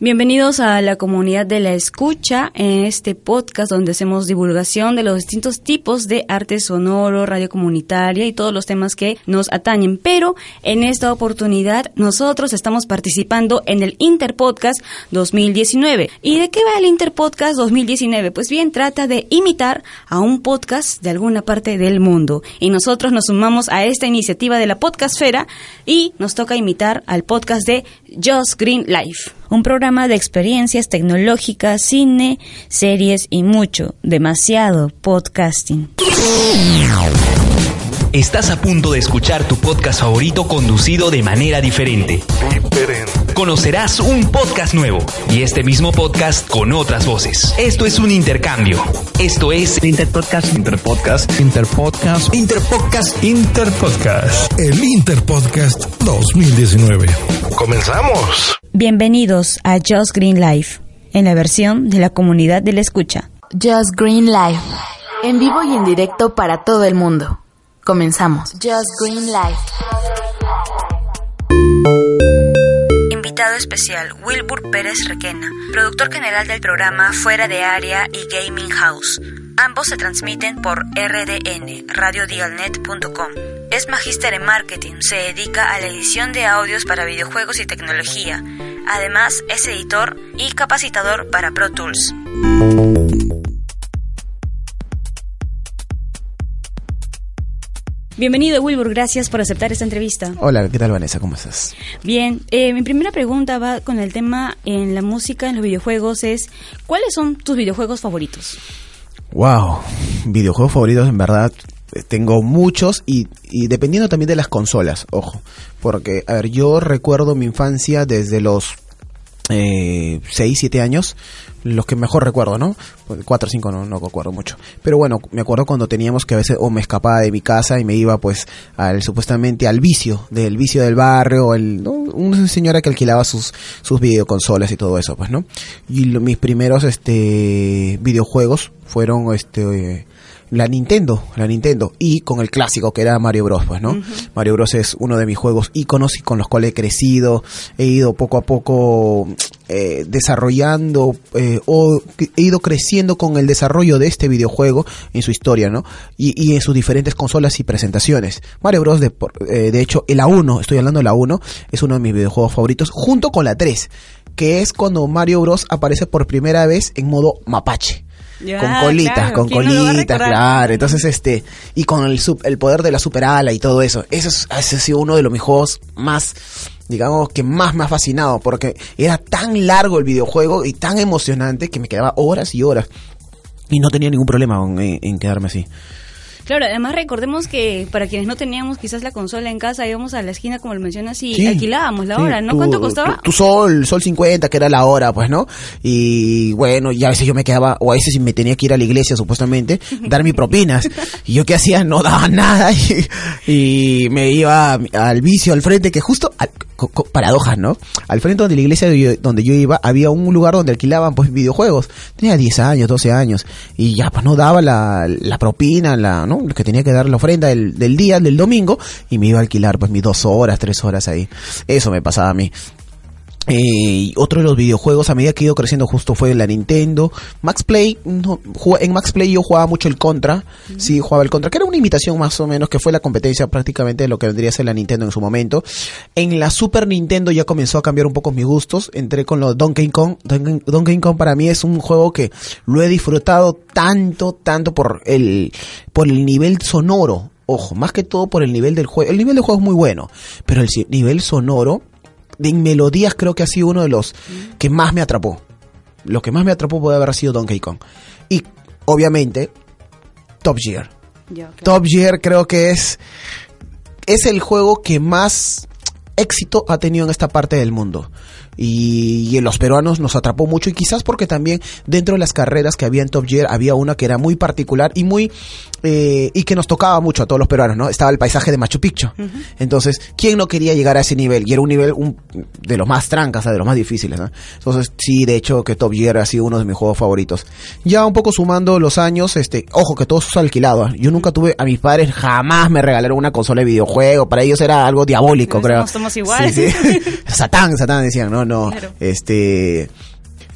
Bienvenidos a la comunidad de la escucha en este podcast donde hacemos divulgación de los distintos tipos de arte sonoro, radio comunitaria y todos los temas que nos atañen. Pero en esta oportunidad nosotros estamos participando en el Interpodcast 2019. ¿Y de qué va el Interpodcast 2019? Pues bien, trata de imitar a un podcast de alguna parte del mundo. Y nosotros nos sumamos a esta iniciativa de la podcastfera y nos toca imitar al podcast de Just Green Life un programa de experiencias tecnológicas, cine, series y mucho, demasiado podcasting. Estás a punto de escuchar tu podcast favorito conducido de manera diferente. Conocerás un podcast nuevo y este mismo podcast con otras voces. Esto es un intercambio. Esto es Interpodcast. Interpodcast. Interpodcast. Interpodcast. Interpodcast. El Interpodcast 2019. Comenzamos. Bienvenidos a Just Green Life, en la versión de la comunidad de la escucha. Just Green Life, en vivo y en directo para todo el mundo. Comenzamos. Just Green Life. Invitado especial, Wilbur Pérez Requena, productor general del programa Fuera de Área y Gaming House. Ambos se transmiten por RDN, radiodialnet.com. Es magíster en marketing, se dedica a la edición de audios para videojuegos y tecnología. Además, es editor y capacitador para Pro Tools. Bienvenido Wilbur, gracias por aceptar esta entrevista. Hola, ¿qué tal Vanessa? ¿Cómo estás? Bien, eh, mi primera pregunta va con el tema en la música, en los videojuegos, es ¿cuáles son tus videojuegos favoritos? Wow, videojuegos favoritos en verdad tengo muchos y, y dependiendo también de las consolas, ojo, porque a ver, yo recuerdo mi infancia desde los eh, 6, 7 años, los que mejor recuerdo, ¿no? 4 o 5 no, no recuerdo mucho. Pero bueno, me acuerdo cuando teníamos que a veces o me escapaba de mi casa y me iba pues al supuestamente al vicio, del vicio del barrio, el, una señora que alquilaba sus, sus videoconsolas y todo eso, pues, ¿no? Y lo- mis primeros este videojuegos fueron este la Nintendo, la Nintendo, y con el clásico que era Mario Bros, pues, ¿no? Mario Bros es uno de mis juegos íconos y con los cuales he crecido, he ido poco a poco eh, desarrollando eh, o he ido creciendo con el desarrollo de este videojuego en su historia, ¿no? Y, y en sus diferentes consolas y presentaciones. Mario Bros, de, por- eh, de hecho, el A1, estoy hablando de la 1, es uno de mis videojuegos favoritos, junto con la 3, que es cuando Mario Bros aparece por primera vez en modo mapache Ya, con colitas, claro, con ¿quién no lo va a colitas, claro. Entonces, este, y con el, sup- el poder de la super ala y todo eso. Eso es, ese ha sido uno de los mis juegos más, digamos, que más me ha fascinado, porque era tan largo el videojuego y tan emocionante que me quedaba horas y horas. Y no tenía ningún problema en, en- en quedarme así. Claro, además recordemos que para quienes no teníamos quizás la consola en casa, íbamos a la esquina, como lo mencionas, y Sí. alquilábamos la Sí, hora, ¿no? tu- ¿Cuánto costaba? Tu, tu sol, sol 50, que era la hora, pues, ¿no? Y bueno, y a veces yo me quedaba, o a veces me tenía que ir a la iglesia, supuestamente, dar mis propinas. Y yo qué hacía, no daba nada y, y me iba al vicio al frente, que justo al- paradojas, ¿no? Al frente de la iglesia donde yo iba, había un lugar donde alquilaban pues videojuegos. Tenía 10 años, 12 años. Y ya pues no daba la, la propina, la, ¿no? Que tenía que dar la ofrenda del, del día, del domingo. Y me iba a alquilar pues mis dos horas, tres horas ahí. Eso me pasaba a mí. Eh, otro de los videojuegos a medida que he ido creciendo justo fue la Nintendo. Max Play, no, en Max Play yo jugaba mucho el Contra. Sí, jugaba el Contra, que era una imitación más o menos, que fue la competencia prácticamente de lo que vendría a ser la Nintendo en su momento. En la Super Nintendo ya comenzó a cambiar un poco mis gustos. Entré con los Donkey Kong. Donkey, Donkey Kong para mí es un juego que lo he disfrutado tanto, tanto por el, por el nivel sonoro. Ojo, más que todo por el nivel del juego. El nivel del juego es muy bueno, pero el nivel sonoro de melodías creo que ha sido uno de los que más me atrapó. Lo que más me atrapó puede haber sido Donkey Kong. Y obviamente Top Gear. Top Gear creo que es es el juego que más éxito ha tenido en esta parte del mundo. Y, y los peruanos nos atrapó mucho y quizás porque también dentro de las carreras que había en Top Gear había una que era muy particular y muy eh, y que nos tocaba mucho a todos los peruanos, ¿no? Estaba el paisaje de Machu Picchu. Entonces, ¿quién no quería llegar a ese nivel? Y era un nivel un- de los más trancas, de los más difíciles, ¿no? Entonces, sí, de hecho, que Top Gear ha sido uno de mis juegos favoritos. Ya un poco sumando los años, este, ojo que todo es alquilado. ¿ah? Yo nunca tuve, a mis padres jamás me regalaron una consola de videojuego. Para ellos era algo diabólico, Pues creo. somos- somos igual. Sí, sí. Satán, Satán decían, no, no. Claro. Este.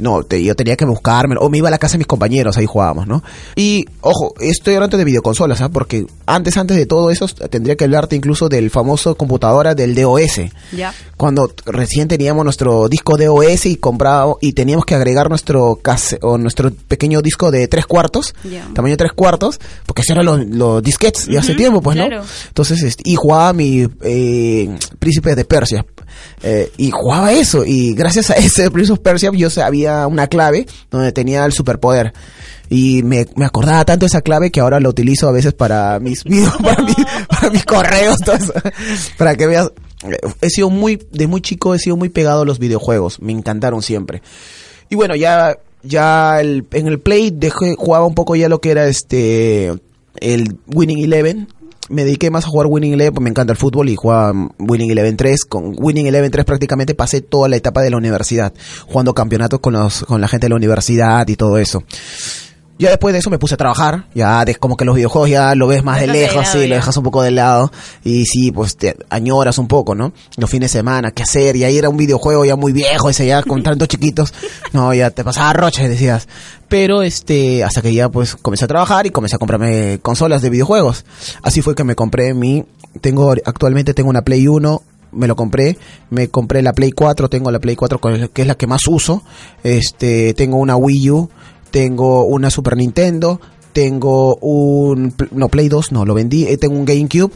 No, te- yo tenía que buscarme, o me iba a la casa de mis compañeros, ahí jugábamos, ¿no? Y, ojo, estoy hablando de videoconsolas, ¿ah? Porque antes, antes de todo eso, tendría que hablarte incluso del famoso computadora del DOS. Ya. Cuando recién teníamos nuestro disco DOS y compraba, y teníamos que agregar nuestro case, o nuestro pequeño disco de tres cuartos, Ya. tamaño tres cuartos, porque eso eran los, los disquetes de hace Ujú, tiempo, pues, claro. ¿no? Entonces, este, y jugaba mi eh, Príncipe de Persia. Eh, y jugaba eso. Y gracias a ese Prince of Persia yo sabía una clave donde tenía el superpoder. Y me, me acordaba tanto esa clave que ahora la utilizo a veces para mis para, mi- para mis correos, para que veas. eh, He sido muy, de muy chico he sido muy pegado a los videojuegos. Me encantaron siempre. Y bueno, ya, ya el- en el Play dejé, jugaba un poco ya lo que era este, el Winning Eleven. Me dediqué más a jugar Winning Eleven, pues me encanta el fútbol y jugaba Winning Eleven 3. Con Winning Eleven 3 prácticamente pasé toda la etapa de la universidad, jugando campeonatos con, los, con la gente de la universidad y todo eso. Ya después de eso me puse a trabajar, ya de, como que los videojuegos ya lo ves más de lejos, sí, lo dejas un poco de lado y sí, pues te añoras un poco, ¿no? Los fines de semana, qué hacer, y ahí era un videojuego ya muy viejo, ese ya con tantos chiquitos, no, ya te pasaba roches, decías. Pero este, hasta que ya pues comencé a trabajar y comencé a comprarme consolas de videojuegos. Así fue que me compré mi, tengo, actualmente tengo una Play 1, me lo compré, me compré la Play 4, tengo la Play 4 con- que es la que más uso, este, tengo una Wii U, tengo una Super Nintendo, tengo un no Play 2, no, lo vendí, eh, tengo un GameCube,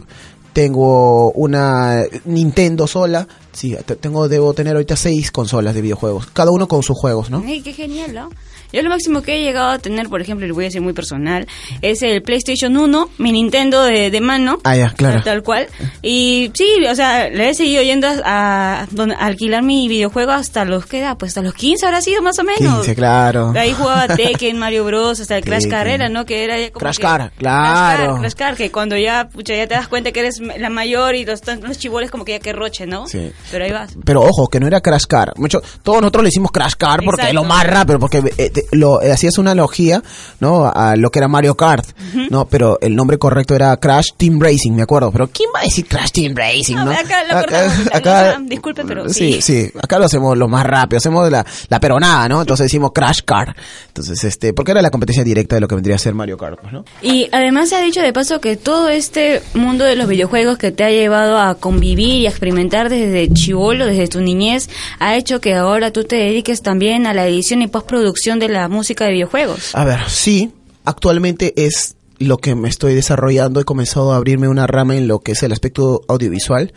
tengo una Nintendo sola, sí, te- tengo debo tener ahorita seis consolas de videojuegos, cada uno con sus juegos, ¿no? Qué genial, ¿no? Yo lo máximo que he llegado a tener, por ejemplo, y lo voy a decir muy personal, es el PlayStation 1, mi Nintendo de, de mano. Ah, ya, claro. Tal cual. Y sí, o sea, le he seguido yendo a, a a alquilar mi videojuego hasta los, ¿qué edad? Pues hasta los 15 habrá sido más o menos. 15, claro. Ahí jugaba Tekken, Mario Bros, hasta el Crash. Carrera, ¿no? Que era ya como Crash que- Car, claro. Crash Car, Crash Car, que cuando ya, pucha, ya te das cuenta que eres la mayor y los, los chiboles como que ya que roche, ¿no? Sí. Pero ahí vas. Pero ojo, que no era Crash Car. Mucho, todos nosotros le hicimos Crash Car porque es lo más rápido, porque eh, lo eh, hacías una analogía, ¿no? A lo que era Mario Kart, ¿no? Pero el nombre correcto era Crash Team Racing, me acuerdo. Pero ¿quién va a decir Crash Team Racing, No, no? acá lo sea, no, disculpe, pero sí. sí. Sí, acá lo hacemos lo más rápido, hacemos la, la peronada, ¿no? Entonces decimos Crash Car. Entonces, este, porque era la competencia directa de lo que vendría a ser Mario Kart, pues, ¿no? Y además se ha dicho de paso que todo este mundo de los videojuegos que te ha llevado a convivir y a experimentar desde chivolo, desde tu niñez, ha hecho que ahora tú te dediques también a la edición y postproducción de la música de videojuegos. A ver, sí, actualmente es lo que me estoy desarrollando. He comenzado a abrirme una rama en lo que es el aspecto audiovisual.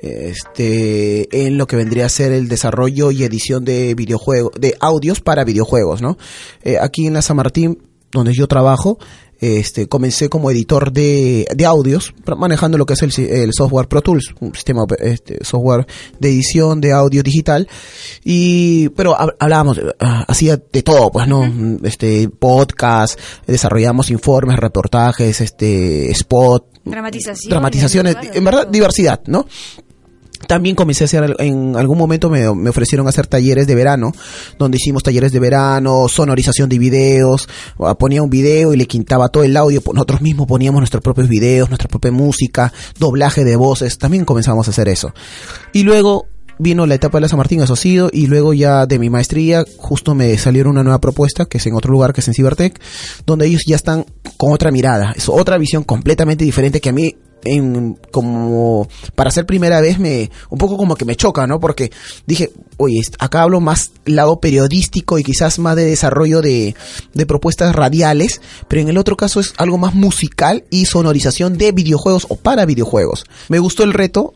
Este, en lo que vendría a ser el desarrollo y edición de videojuegos, de audios para videojuegos, ¿no? Eh, aquí en la San Martín, donde yo trabajo, este, comencé como editor de, de audios, manejando lo que es el, el software Pro Tools, un sistema, este, software de edición de audio digital. Y, pero hab- hablábamos, ah, hacía de todo, pues, ¿no? Este, podcast, desarrollamos informes, reportajes, este, spot, Dramatización. dramatizaciones, en verdad, diversidad, ¿no? También comencé a hacer, en algún momento me, me, ofrecieron hacer talleres de verano, donde hicimos talleres de verano, sonorización de videos, ponía un video y le quintaba todo el audio, nosotros mismos poníamos nuestros propios videos, nuestra propia música, doblaje de voces, también comenzamos a hacer eso. Y luego vino la etapa de la San Martín asociado y luego ya de mi maestría justo me salieron una nueva propuesta que es en otro lugar que es en Cibertech donde ellos ya están con otra mirada es otra visión completamente diferente que a mí en, como para ser primera vez me un poco como que me choca, ¿no? Porque dije, oye, acá hablo más lado periodístico y quizás más de desarrollo de, de propuestas radiales, pero en el otro caso es algo más musical y sonorización de videojuegos o para videojuegos. Me gustó el reto,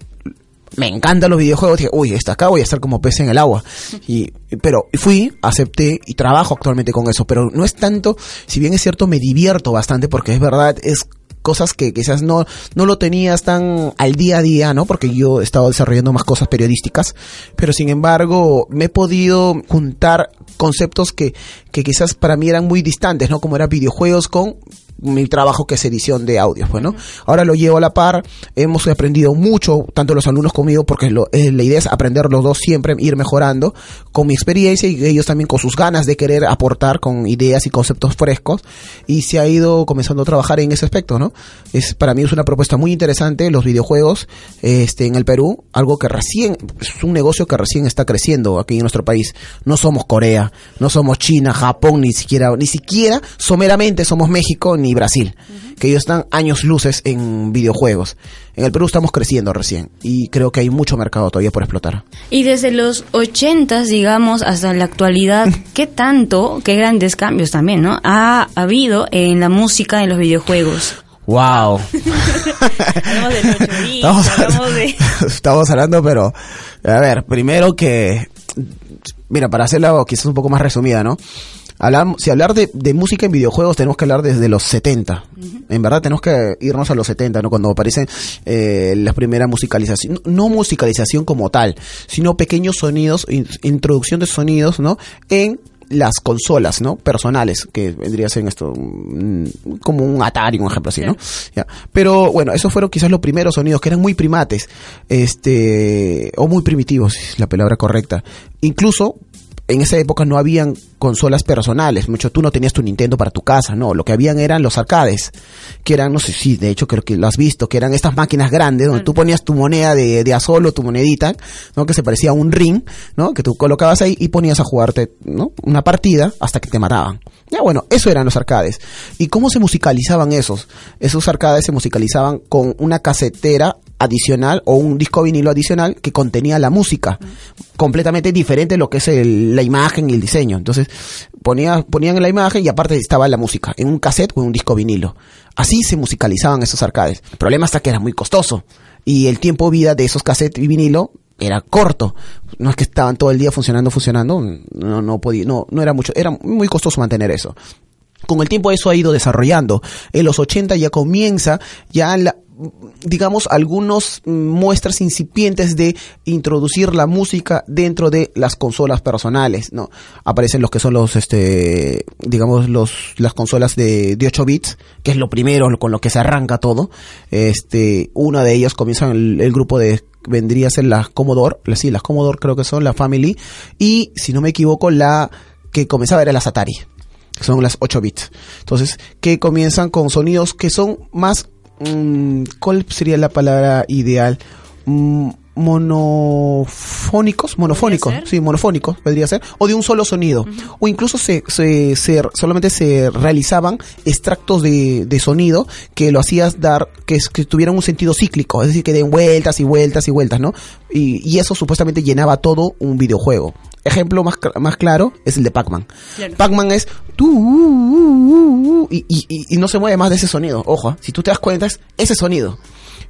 me encantan los videojuegos, dije, uy, está acá voy a estar como pez en el agua. Y, pero fui, acepté y trabajo actualmente con eso, pero no es tanto, si bien es cierto, me divierto bastante porque es verdad, es cosas que quizás no, no lo tenías tan al día a día, ¿no? Porque yo he estado desarrollando más cosas periodísticas, pero sin embargo me he podido juntar conceptos que, que quizás para mí eran muy distantes, ¿no? Como eran videojuegos con mi trabajo que es edición de audios, bueno pues, Ahora lo llevo a la par, hemos aprendido mucho, tanto los alumnos conmigo, porque lo, eh, la idea es aprender los dos siempre, ir mejorando con mi experiencia y ellos también con sus ganas de querer aportar con ideas y conceptos frescos y se ha ido comenzando a trabajar en ese aspecto, ¿no? Es, para mí es una propuesta muy interesante los videojuegos este, en el Perú, algo que recién, es un negocio que recién está creciendo aquí en nuestro país. No somos Corea, no somos China, Japón, ni siquiera, ni siquiera someramente somos México, Brasil, que ellos están años luces en videojuegos. En el Perú estamos creciendo recién y creo que hay mucho mercado todavía por explotar. Y desde los 80, digamos, hasta la actualidad, ¿qué tanto, qué grandes cambios también, ¿no? Ha habido en la música, en los videojuegos. ¡Wow! hablamos de estamos, hablamos de... estamos hablando, pero, a ver, primero que, mira, para hacerla quizás un poco más resumida, ¿no? Si hablar de, música en videojuegos tenemos que hablar desde los 70. En verdad tenemos que irnos a los 70, ¿no? Cuando aparecen eh, las primeras musicalizaciones. No, musicalización como tal, sino pequeños sonidos, introducción de sonidos, ¿no? En las consolas, ¿no? Personales, que vendría a ser esto, mm, como un Atari, un ejemplo así, ¿no? Pero bueno, esos fueron quizás los primeros sonidos que eran muy primates, este, o muy primitivos, es la palabra correcta. Incluso en esa época no habían consolas personales, mucho tú no tenías tu Nintendo para tu casa, no, lo que habían eran los arcades, que eran, no sé si, de hecho creo que lo has visto, que eran estas máquinas grandes donde tú ponías tu moneda de, de tu monedita, ¿no? Que se parecía a un ring, ¿no? Que tú colocabas ahí y ponías a jugarte, ¿no? Una partida hasta que te mataban. Ya bueno, eso eran los arcades. ¿Y cómo se musicalizaban esos? Esos arcades se musicalizaban con una casetera adicional o un disco vinilo adicional que contenía la música, completamente diferente de lo que es la imagen y el diseño. Entonces, ponía, ponían la imagen y aparte estaba la música, en un cassette o en un disco vinilo. Así se musicalizaban esos arcades. El problema está que era muy costoso y el tiempo de vida de esos cassettes y vinilo era corto. No es que estaban todo el día funcionando, funcionando, no, no podía, no, no era mucho, era muy costoso mantener eso. Con el tiempo eso ha ido desarrollando. En los 80 ya comienza ya la, digamos, algunos muestras incipientes de introducir la música dentro de las consolas personales, ¿no? Aparecen los que son los, este, digamos, los, las consolas de, de 8 bits, que es lo primero con lo que se arranca todo. Este, una de ellas comienza el, el grupo de vendría a ser las Commodore, sí, las Commodore creo que son la Family, y si no me equivoco, la que comenzaba era las Atari, son las 8 bits. Entonces, que comienzan con sonidos que son más Mm, ¿cuál sería la palabra ideal? Mm, monofónicos, monofónicos, sí, monofónicos, podría ser, o de un solo sonido, o incluso se, se, solamente se realizaban extractos de, de sonido que lo hacías dar, que, que tuvieran un sentido cíclico, es decir, que den vueltas y vueltas y vueltas, ¿no? Y, y eso supuestamente llenaba todo un videojuego. Ejemplo más, más claro es el de Pac-Man. Pac-Man es y, y, y, no se mueve más de ese sonido. Ojo, si tú te das cuenta es ese sonido.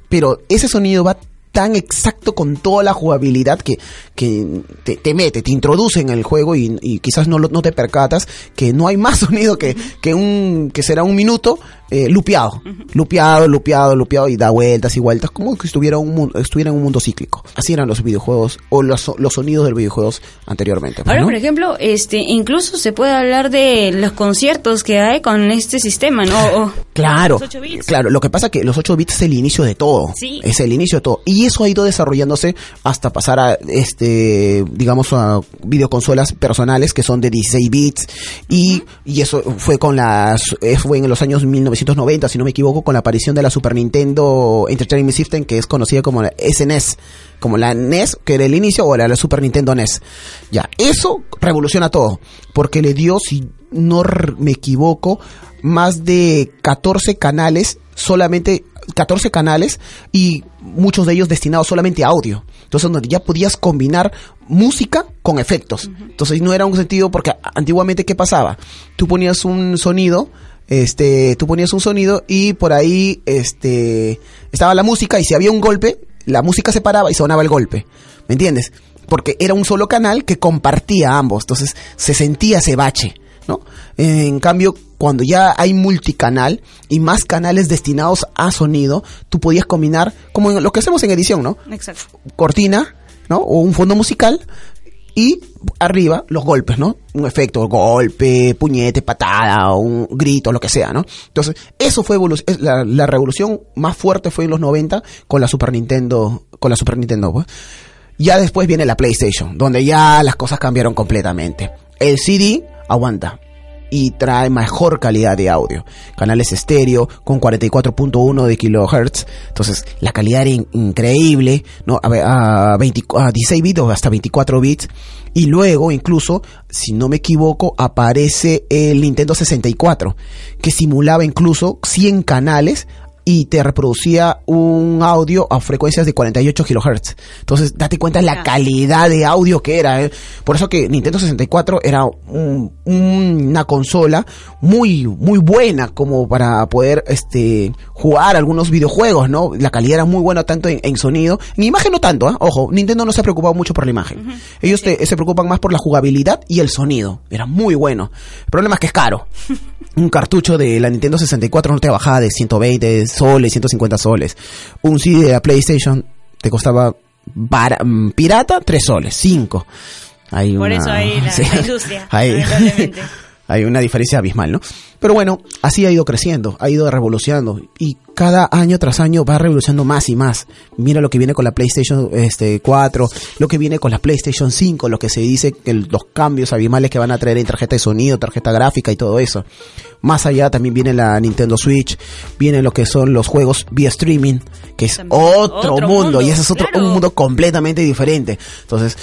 Pero ese sonido va tan exacto con toda la jugabilidad que, que te, mete, te introduce en el juego y, quizás no, no te percatas que no hay más sonido que, que, un, que será un minuto eh, lupeado, lupeado, lupeado, lupeado y da vueltas y vueltas, como que estuviera, un, estuviera en un mundo cíclico. Así eran los videojuegos o los, los sonidos de los videojuegos anteriormente. Ahora, por ejemplo, este, incluso se puede hablar de los conciertos que hay con este sistema, ¿no? claro, claro. Lo que pasa es que los 8 bits es el inicio de todo. Es el inicio de todo. Y Y eso ha ido desarrollándose hasta pasar a, este, digamos, a videoconsolas personales que son de 16 bits. Y, y eso fue con las, eh, fue en los años 1990, si no me equivoco, con la aparición de la Super Nintendo Entertainment System, que es conocida como la SNES como la NES, que era el inicio, o la, la Super Nintendo NES. Ya, eso revoluciona todo, porque le dio, si no me equivoco, más de 14 canales, solamente 14 canales, y muchos de ellos destinados solamente a audio. Entonces, donde ya podías combinar música con efectos. Entonces, no era un sentido, porque antiguamente, ¿qué pasaba? Tú ponías un sonido, este, tú ponías un sonido y por ahí, este, estaba la música y si había un golpe, la música se paraba y sonaba el golpe. ¿Me entiendes? Porque era un solo canal que compartía ambos. Entonces se sentía ese bache, ¿no? En cambio, cuando ya hay multicanal y más canales destinados a sonido, tú podías combinar, como en lo que hacemos en edición, ¿no? Exacto. cortina, ¿no? O un fondo musical y arriba los golpes, ¿no? Un efecto, golpe, puñete, patada, un grito, lo que sea, ¿no? Entonces, eso fue la, la revolución más fuerte fue en los 90 con la Super Nintendo, con la Super Nintendo, pues. Ya después viene la PlayStation, donde ya las cosas cambiaron completamente. El CD aguanta y trae mejor calidad de audio. Canales estéreo con 44.1 de kilohertz. Entonces, la calidad era in- increíble, ¿no? A, ver, a 20 a 16 bits o hasta 24 bits. Y luego, incluso, si no me equivoco, aparece el Nintendo 64, que simulaba incluso 100 canales y te reproducía un audio a frecuencias de 48 kilohertz. Entonces, date cuenta la calidad de audio que era. ¿eh? Por eso que Nintendo 64 era un- un- una consola muy, muy buena como para poder este, jugar algunos videojuegos, ¿no? La calidad era muy buena tanto en, en sonido. En imagen no tanto, ¿ah? Ojo, Nintendo no se ha preocupado mucho por la imagen. Ellos te- se preocupan más por la jugabilidad y el sonido. Era muy bueno. El problema es que es caro un cartucho de la Nintendo 64 no te bajaba de 120 soles, 150 soles. Un CD de la PlayStation te costaba bara- mm, pirata 3 soles, 5. Hay Por una- eso hay la, sí. la industria, Hay-. hay una diferencia abismal, ¿no? Pero bueno, así ha ido creciendo, ha ido revolucionando y cada año tras año va revolucionando más y más. Mira lo que viene con la PlayStation este 4, lo que viene con la PlayStation 5, lo que se dice que los cambios abismales que van a traer en tarjeta de sonido, tarjeta gráfica y todo eso. Más allá también viene la Nintendo Switch, vienen lo que son los juegos vía streaming, que es otro, Otro mundo, mundo, y ese es otro claro. un mundo completamente diferente. Entonces,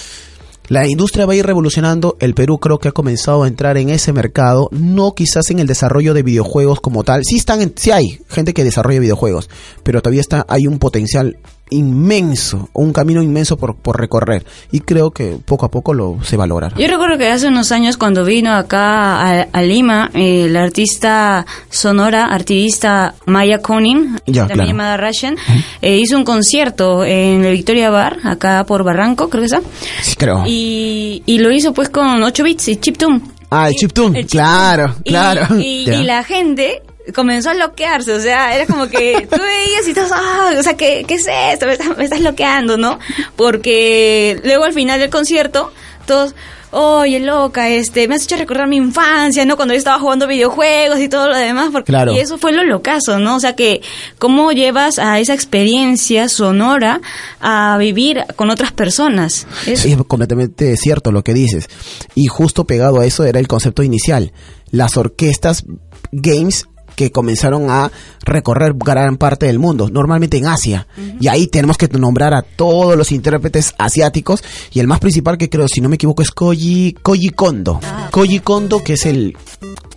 la industria va a ir revolucionando. El Perú creo que ha comenzado a entrar en ese mercado. No quizás en el desarrollo de videojuegos como tal. Sí están, en- sí hay gente que desarrolla videojuegos, pero todavía está, hay un potencial inmenso, un camino inmenso por, por recorrer. Y creo que poco a poco lo se valora. Yo recuerdo que hace unos años cuando vino acá a, a Lima, eh, la artista sonora, artista Maya Conin, Ya, también claro. llamada Russian, eh, hizo un concierto en el Victoria Bar, acá por Barranco, creo que está. Sí, creo. Y, y lo hizo pues con 8 bits y chiptune. ah, el chiptune. Claro. Y- claro. Y la gente comenzó a bloquearse, o sea, era como que tú veías y todos, ah, o sea, ¿qué, qué es esto? Me estás, me estás bloqueando, ¿no? Porque luego al final del concierto, todos, oye, loca, este, me has hecho recordar mi infancia, ¿no? Cuando yo estaba jugando videojuegos y todo lo demás, porque Claro. y eso fue lo locazo, ¿no? O sea, que cómo llevas a esa experiencia sonora a vivir con otras personas. Es- Sí, es completamente cierto lo que dices. Y justo pegado a eso era el concepto inicial. Las orquestas games que comenzaron a recorrer gran parte del mundo, normalmente en Asia. Y ahí tenemos que nombrar a todos los intérpretes asiáticos y el más principal que creo, si no me equivoco, es Koji, Koji Kondo. Koji Kondo, que es el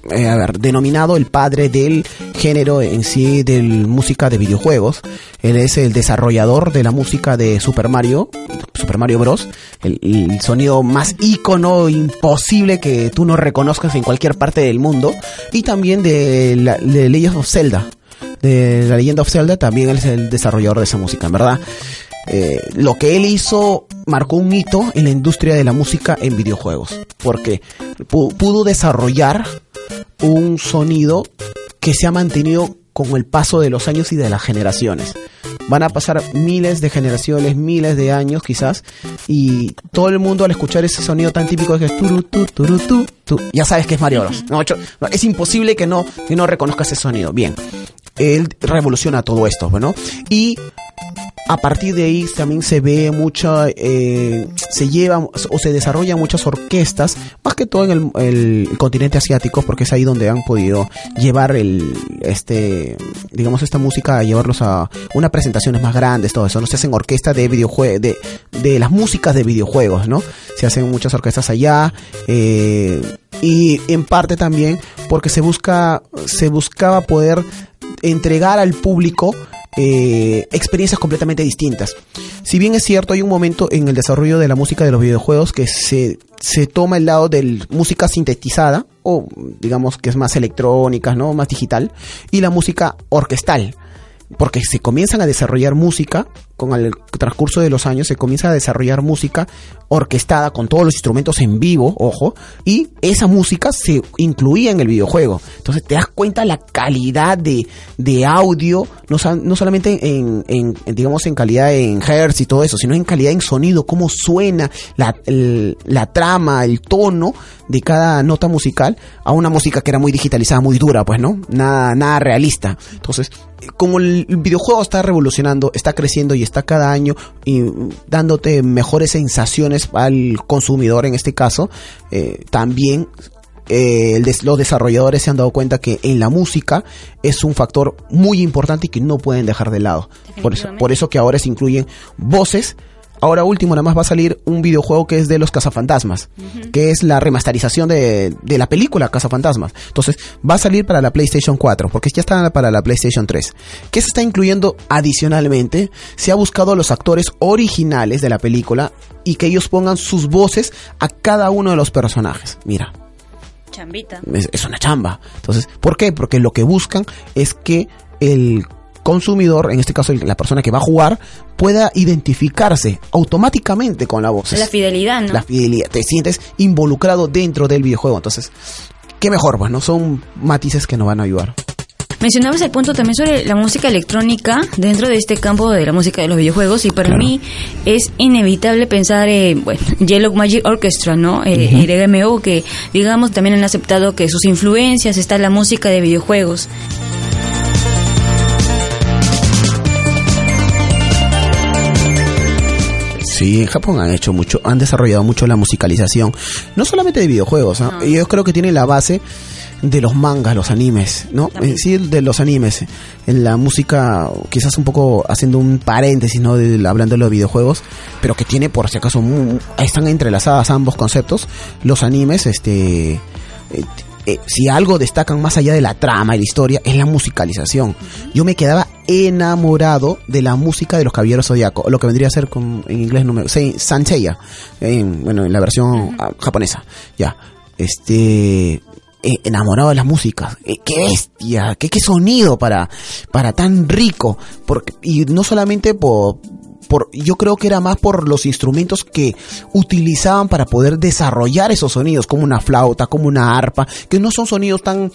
eh, a ver, denominado el padre del género en sí de música de videojuegos. Él es el desarrollador de la música de Super Mario, Super Mario Bros. El, sonido más ícono imposible que tú no reconozcas en cualquier parte del mundo. Y también de, la, de of Zelda. De la leyenda of Zelda también es el desarrollador de esa música, en verdad. Eh, lo que él hizo marcó un hito en la industria de la música en videojuegos. Porque pu- pudo desarrollar un sonido que se ha mantenido con el paso de los años y de las generaciones. Van a pasar miles de generaciones, miles de años quizás, y todo el mundo al escuchar ese sonido tan típico que es turu, tu, turu, tu, ya sabes que es Mario Bros. No, es imposible que no, que no reconozcas ese sonido. Bien, él revoluciona todo esto, ¿no? Y a partir de ahí también se ve mucha, eh, se lleva o se desarrollan muchas orquestas, más que todo en el, el, continente asiático, porque es ahí donde han podido llevar el, este, digamos, esta música, a llevarlos a unas presentaciones más grandes, todo eso, ¿no? Se hacen orquestas de videojuegos, de, de las músicas de videojuegos, ¿no? Se hacen muchas orquestas allá, eh, y en parte también porque se busca, se buscaba poder entregar al público eh, experiencias completamente distintas. Si bien es cierto, hay un momento en el desarrollo de la música de los videojuegos que se, se toma el lado de música sintetizada, o digamos que es más electrónica, ¿no? Más digital, y la música orquestal. Porque se comienzan a desarrollar música, con el transcurso de los años se comienza a desarrollar música orquestada con todos los instrumentos en vivo, ojo, y esa música se incluía en el videojuego. Entonces te das cuenta la calidad de, de audio, no, no solamente en, digamos, en calidad en hertz y todo eso, sino en calidad en sonido, cómo suena la, la trama, el tono de cada nota musical a una música que era muy digitalizada, muy dura, pues, ¿no? Nada, nada realista. Entonces, como el videojuego está revolucionando, está creciendo y está cada año y dándote mejores sensaciones al consumidor en este caso, eh, también eh, des los desarrolladores se han dado cuenta que en la música es un factor muy importante y que no pueden dejar de lado. Por eso, por eso que ahora se incluyen voces Ahora último, nada más va a salir un videojuego que es de los cazafantasmas, uh -huh. que es la remasterización de, de, la película Cazafantasmas. Entonces, va a salir para la PlayStation 4, porque ya está para la PlayStation 3. ¿Qué se está incluyendo adicionalmente? Se ha buscado a los actores originales de la película y que ellos pongan sus voces a cada uno de los personajes. Mira. Chambita. Es, es una chamba. Entonces, ¿por qué? Porque lo que buscan es que el consumidor, en este caso la persona que va a jugar, pueda identificarse automáticamente con la voz. La fidelidad, ¿no? La fidelidad. Te sientes involucrado dentro del videojuego. Entonces, qué mejor, pues, ¿no? Son matices que nos van a ayudar. Mencionabas el punto también sobre la música electrónica dentro de este campo de la música de los videojuegos y para claro. mí es inevitable pensar en, bueno, Yellow Magic Orchestra, ¿no? Eh, uh -huh. El que digamos también han aceptado que sus influencias está en la música de videojuegos. Sí, en Japón han hecho mucho, han desarrollado mucho la musicalización, no solamente de videojuegos, ¿no? yo creo que tiene la base de los mangas, los animes, ¿no? Es decir, de los animes. En la música, quizás un poco haciendo un paréntesis, ¿no? De, hablando de los videojuegos, pero que tiene, por si acaso, muy, están entrelazadas ambos conceptos. Los animes, este. Eh, si algo destacan más allá de la trama y la historia es la musicalización. Yo me quedaba enamorado de la música de los Caballeros Zodíaco, lo que vendría a ser con, en inglés número Sanseiya, en, bueno, en la versión japonesa. Ya, este eh, enamorado de las músicas. Eh, qué bestia, qué, qué sonido para, para tan rico. Porque, y no solamente por, por, yo creo que era más por los instrumentos que utilizaban para poder desarrollar esos sonidos, como una flauta, como una arpa, que no son sonidos tan,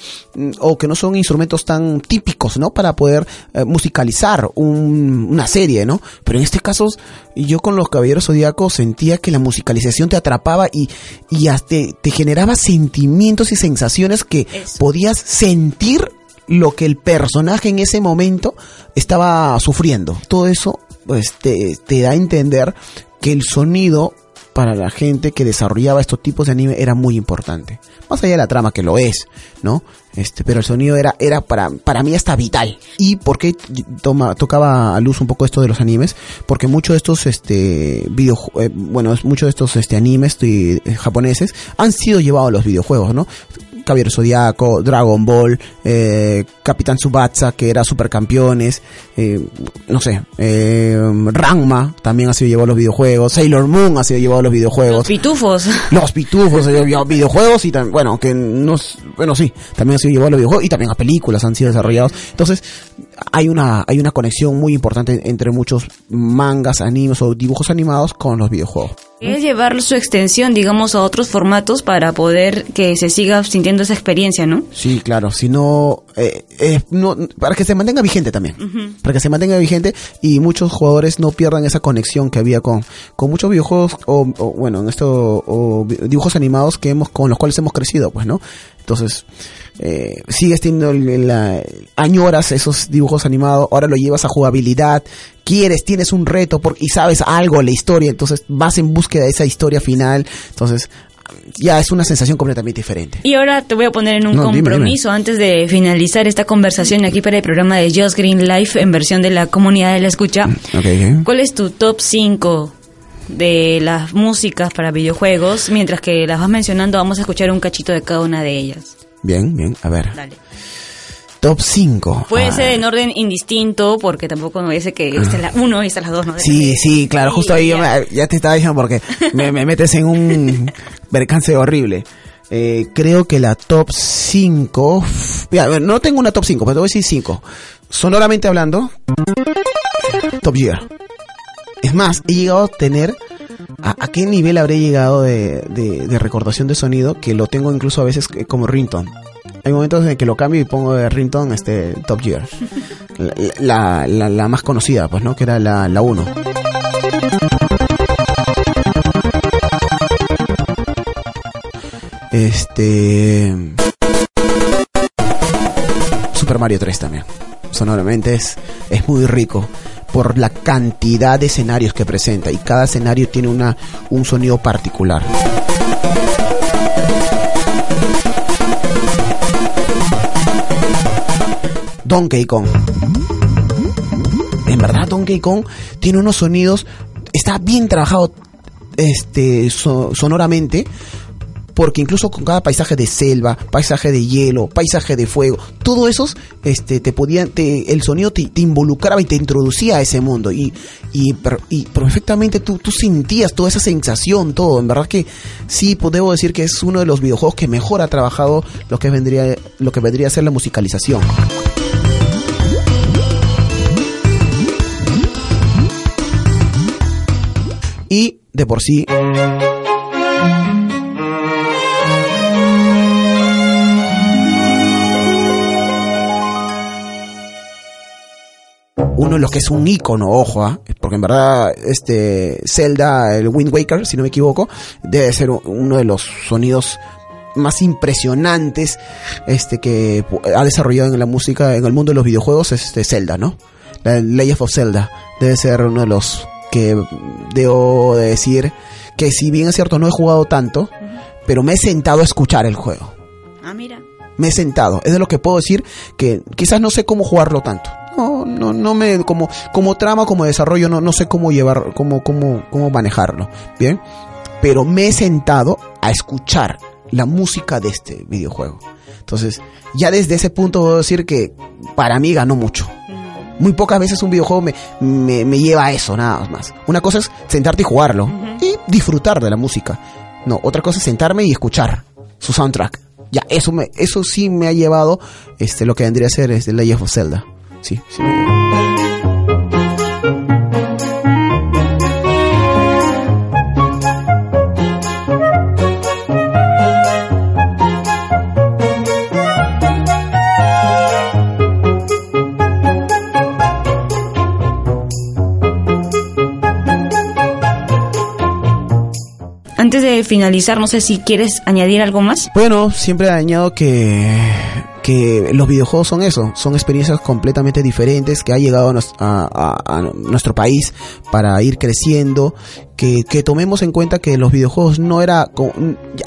o que no son instrumentos tan típicos, ¿no? Para poder eh, musicalizar un, una serie, ¿no? Pero en este caso, yo con los Caballeros Zodíacos sentía que la musicalización te atrapaba y, y hasta te generaba sentimientos y sensaciones que Eso. podías sentir lo que el personaje en ese momento estaba sufriendo. Todo eso pues te, te da a entender que el sonido para la gente que desarrollaba estos tipos de anime era muy importante. Más allá de la trama que lo es, ¿no? Este, pero el sonido era, era para, para mí hasta vital. ¿Y por qué toma, tocaba a luz un poco esto de los animes? Porque muchos de estos, este, video, eh, bueno, muchos de estos, este, animes eh, japoneses han sido llevados a los videojuegos, ¿no? Caballero Zodiaco, Dragon Ball, eh, Capitán Subatsa, que era supercampeones, eh, no sé, eh, Ranma también ha sido llevado a los videojuegos, Sailor Moon ha sido llevado a los videojuegos. Los pitufos. Los pitufos, han llevado a videojuegos y también, bueno, que no, bueno, sí, también ha sido llevado a los videojuegos y también a películas han sido desarrollados. Entonces, hay una, hay una conexión muy importante entre muchos mangas, animes o dibujos animados con los videojuegos. Es llevar su extensión, digamos, a otros formatos para poder que se siga sintiendo esa experiencia, ¿no? Sí, claro. Si no, eh, eh, no para que se mantenga vigente también. Uh -huh. Para que se mantenga vigente y muchos jugadores no pierdan esa conexión que había con, con muchos videojuegos o, o bueno, en esto, o dibujos animados que hemos, con los cuales hemos crecido, pues, ¿no? Entonces, eh, sigues teniendo la, añoras esos dibujos animados, ahora lo llevas a jugabilidad, quieres, tienes un reto por, y sabes algo de la historia, entonces vas en búsqueda de esa historia final, entonces ya es una sensación completamente diferente. Y ahora te voy a poner en un No, dime, compromiso antes de finalizar esta conversación aquí para el programa de Just Green Life en versión de la comunidad de la escucha. Ok, ok. ¿Cuál es tu top 5 de las músicas para videojuegos? Mientras que las vas mencionando, vamos a escuchar un cachito de cada una de ellas. Bien, bien, a ver. Dale. Top 5. Puede ser en orden indistinto, porque tampoco me dice que esta es la 1 y esta es la 2, ¿no? Sí, sí, claro, justo ahí yo ya. me- ya te estaba diciendo porque me, me metes en un percance horrible. Eh, creo que la top 5... Ya, a ver, no tengo una top 5, pero te voy a decir 5. Sonoramente hablando, Top Gear. Es más, he llegado a tener... ¿A, a qué nivel habré llegado de, de- de recordación de sonido? Que lo tengo incluso a veces eh, como ringtone. Hay momentos en que lo cambio y pongo de ringtone este Top Gear. La, la, la más conocida, pues, ¿no? Que era la, la 1. Este. Super Mario 3 también. Sonoramente es, es muy rico por la cantidad de escenarios que presenta y cada escenario tiene una, un sonido particular. Donkey Kong. En verdad Donkey Kong tiene unos sonidos, está bien trabajado este so- sonoramente porque incluso con cada paisaje de selva, paisaje de hielo, paisaje de fuego, todo esos, este, te podían, el sonido te, involucraba y te introducía a ese mundo y, y perfectamente tú, tú sentías toda esa sensación, todo, en verdad que sí, pues debo decir que es uno de los videojuegos que mejor ha trabajado lo que vendría, lo que vendría a ser la musicalización. Y de por sí uno de los que es un icono, ojo, ¿ah? porque en verdad este Zelda, el Wind Waker, si no me equivoco, debe ser uno de los sonidos más impresionantes este que ha desarrollado en la música, en el mundo de los videojuegos, es este Zelda, ¿no? La Legend of Zelda debe ser uno de los que debo de decir que si bien es cierto no he jugado tanto, pero me he sentado a escuchar el juego Ah, mira. me he sentado. Es de lo que puedo decir que quizás no sé cómo jugarlo tanto. No, no, no me, como, como trama, como desarrollo, no, no sé cómo llevar, cómo, cómo, cómo manejarlo. Bien. Pero me he sentado a escuchar la música de este videojuego. Entonces, ya desde ese punto puedo decir que para mí ganó mucho. Muy pocas veces un videojuego me, me, me lleva a eso, nada más. Una cosa es sentarte y jugarlo y disfrutar de la música. No, otra cosa es sentarme y escuchar su soundtrack. Ya, eso me, eso sí me ha llevado este lo que vendría a ser este Legend of Zelda. Sí, sí. me- Antes de finalizar, no sé si quieres añadir algo más. Bueno, siempre añado que, que los videojuegos son eso, son experiencias completamente diferentes que ha llegado a, a nuestro país para ir creciendo, que, que tomemos en cuenta que los videojuegos no era,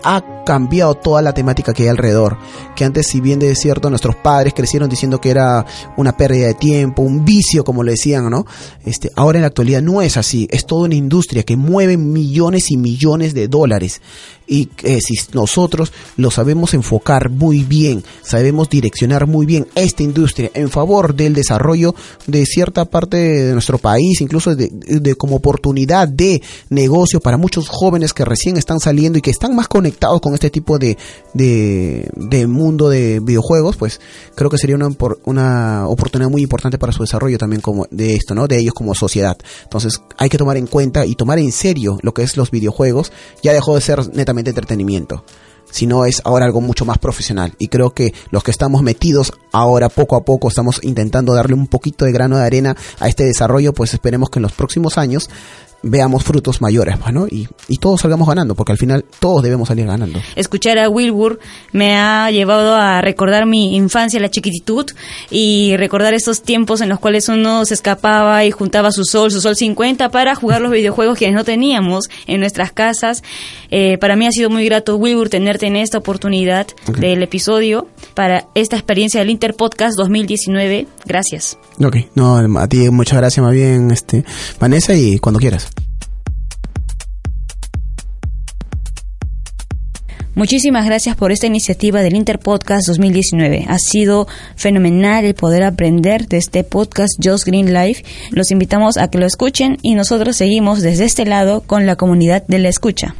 ha cambiado toda la temática que hay alrededor, que antes si bien de cierto nuestros padres crecieron diciendo que era una pérdida de tiempo, un vicio como le decían, ¿no? Este, ahora en la actualidad no es así, es toda una industria que mueve millones y millones de dólares. Y eh, si nosotros lo sabemos enfocar muy bien, sabemos direccionar muy bien esta industria en favor del desarrollo de cierta parte de nuestro país, incluso de, de como oportunidad de negocio para muchos jóvenes que recién están saliendo y que están más conectados con este tipo de, de, de mundo de videojuegos, pues creo que sería una, una oportunidad muy importante para su desarrollo también como de esto, ¿no? De ellos como sociedad. Entonces hay que tomar en cuenta y tomar en serio lo que es los videojuegos. Ya dejó de ser netamente entretenimiento sino es ahora algo mucho más profesional. Y creo que los que estamos metidos ahora poco a poco estamos intentando darle un poquito de grano de arena a este desarrollo, pues esperemos que en los próximos años veamos frutos mayores, pues, ¿no? Y, y todos salgamos ganando, porque al final todos debemos salir ganando. Escuchar a Wilbur me ha llevado a recordar mi infancia, la chiquititud, y recordar estos tiempos en los cuales uno se escapaba y juntaba su sol, su sol 50 para jugar los videojuegos que no teníamos en nuestras casas. Eh, para mí ha sido muy grato, Wilbur, tenerte en esta oportunidad del episodio para esta experiencia del Interpodcast 2019. Gracias. Ok, no, a ti muchas gracias más bien, este, Vanessa, y cuando quieras. Muchísimas gracias por esta iniciativa del Interpodcast 2019. Ha sido fenomenal el poder aprender de este podcast Just Green Life. Los invitamos a que lo escuchen y nosotros seguimos desde este lado con la comunidad de la escucha.